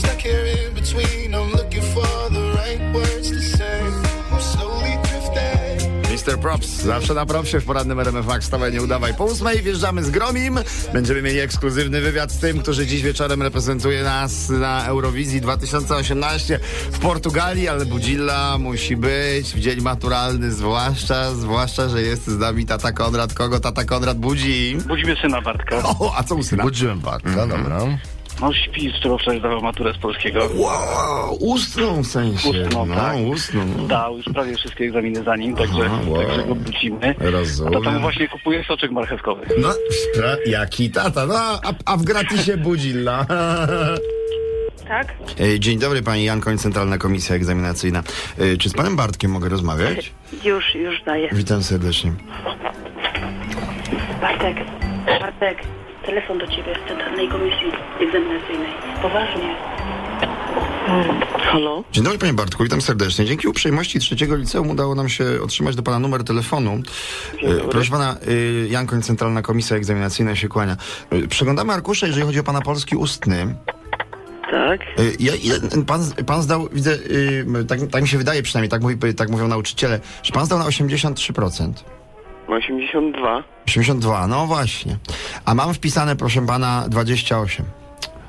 stuck here in between. I'm looking for the right words to say. I'm slowly drifting. Mr. Props, zawsze na propsie w poradnym RMF Max. Stawaj, nie udawaj. Po ósmej wjeżdżamy z Gromim. Będziemy mieli ekskluzywny wywiad z tym, który dziś wieczorem reprezentuje nas na Eurowizji 2018 w Portugalii, ale Budzilla musi być w dzień maturalny, zwłaszcza, zwłaszcza, że jest z nami tata Konrad. Kogo tata Konrad budzi? Budzimy syna Bartka. O, a co u syna? Budziłem Bartka, dobra. No śpi, z którą wczoraj zdawał maturę z polskiego. Wow, ustną w sensie. Ustną, no, tak. ustną. no. Dał już prawie wszystkie egzaminy za nim, także, Aha, wow. także go budzimy. Rozumiem. A to tam właśnie kupuje soczek marchewkowy. No, jaki tata, no, a, a w gratisie Budzilla. Tak? E, Dzień dobry, pani Jankoń, Centralna Komisja Egzaminacyjna. Czy z panem Bartkiem mogę rozmawiać? Już, już daję. Witam serdecznie. Bartek, Bartek, telefon do ciebie z Centralnej Komisji Egzaminacyjnej. Poważnie. Halo? Dzień dobry, panie Bartku, witam serdecznie. Dzięki uprzejmości trzeciego liceum udało nam się otrzymać do pana numer telefonu. E, Proszę pana, e, Jankoń, Centralna Komisja Egzaminacyjna się kłania. E, Przeglądamy arkusze, jeżeli chodzi o pana polski ustny. Tak? Ja, pan, pan zdał, widzę, tak, tak mi się wydaje przynajmniej, tak, mówi, tak mówią nauczyciele, że pan zdał na 83%. 82. 82, no właśnie. A mam wpisane, proszę pana, 28.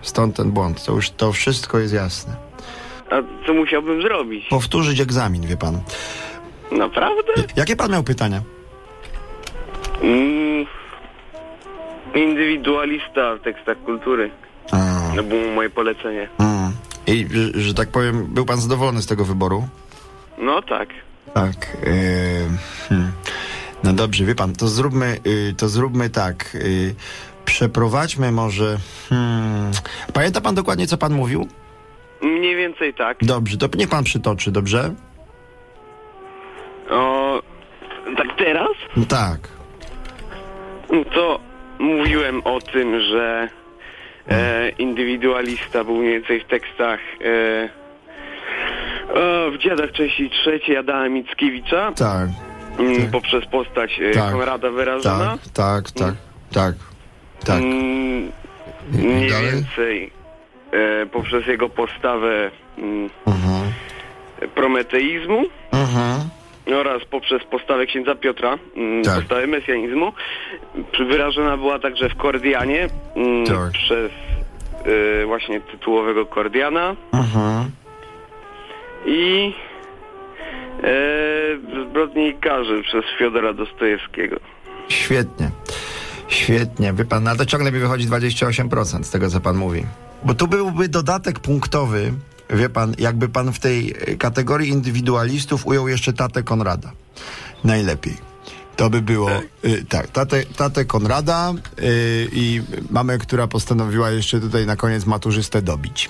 Stąd ten błąd. To już to wszystko jest jasne. A co musiałbym zrobić? Powtórzyć egzamin, wie pan. Naprawdę? Jakie pan miał pytania? Mm, indywidualista w tekstach kultury. A, To było moje polecenie. a. I, że, że tak powiem, był pan zadowolony z tego wyboru? No tak. Tak. Yy, hmm. No dobrze, wie pan, to zróbmy, yy, to zróbmy tak. Yy, przeprowadźmy może... Hmm. Pamięta pan dokładnie, co pan mówił? Mniej więcej tak. Dobrze, to niech pan przytoczy, dobrze? O, tak teraz? No tak. No To mówiłem o tym, że e, indywidualista był mniej więcej w tekstach e, o, w Dziadach części trzeciej Adama Mickiewicza Tak. Mm, poprzez postać e, Tak. Konrada wyrażona. Tak, tak, tak, tak, tak. Mm, mniej dalej? więcej e, poprzez jego postawę mm, Mhm. prometeizmu Mhm. oraz poprzez postawę księdza Piotra, mm, Tak. postawę mesjanizmu. Wyrażona była także w Kordianie mm, Tak. przez e, właśnie tytułowego Kordiana Mhm. i e, w Zbrodni i Karzy przez Fiodora Dostojewskiego. Świetnie. Świetnie. Wie pan, ale to ciągle mi wychodzi 28% z tego, co pan mówi. Bo tu byłby dodatek punktowy, wie pan, jakby pan w tej e, kategorii indywidualistów ujął jeszcze tatę Konrada. Najlepiej. To by było, y, tak, tatę, tatę Konrada y, i mamę, która postanowiła jeszcze tutaj na koniec maturzystę dobić.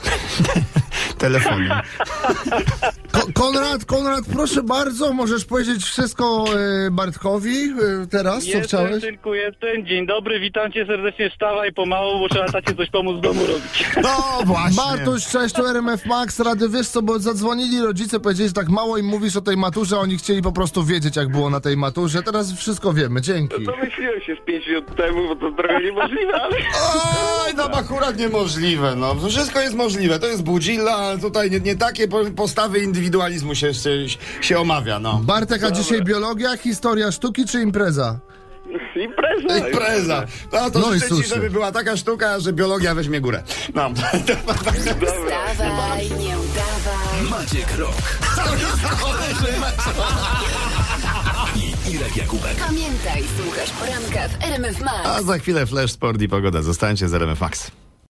Telefonem. Ko- Konrad, Konrad, proszę bardzo, możesz powiedzieć wszystko e, Bartkowi e, teraz, co chciałeś? tylko jestem. Dzień dobry, witam cię serdecznie. Wstawaj pomału, bo trzeba tacie coś pomóc w domu robić. No właśnie. Bartuś, cześć, tu RMF Max, rady, wiesz co, bo zadzwonili rodzice, powiedzieli, że tak mało im mówisz o tej maturze, oni chcieli po prostu wiedzieć, jak było na tej maturze, teraz wszystko wiemy, dzięki. To myśliłem się z 5 minut temu, bo to trochę niemożliwe, ale... Oj, no akurat niemożliwe, no. Wszystko jest możliwe. To jest budzilla, ale tutaj nie, nie takie po- postawy indywidualizmu się, się, się omawia, no. Bartek, a dzisiaj biologia, historia sztuki czy impreza? Impreza! Impreza. No to No życzę ci, żeby była taka sztuka, że biologia weźmie górę. No. Wstawaj, nie udawaj. Maciek Rok. I Irek Jakubek. Pamiętaj, słuchasz poranka w RMF Max. A za chwilę Flash Sport i pogoda. Zostańcie z RMF Max.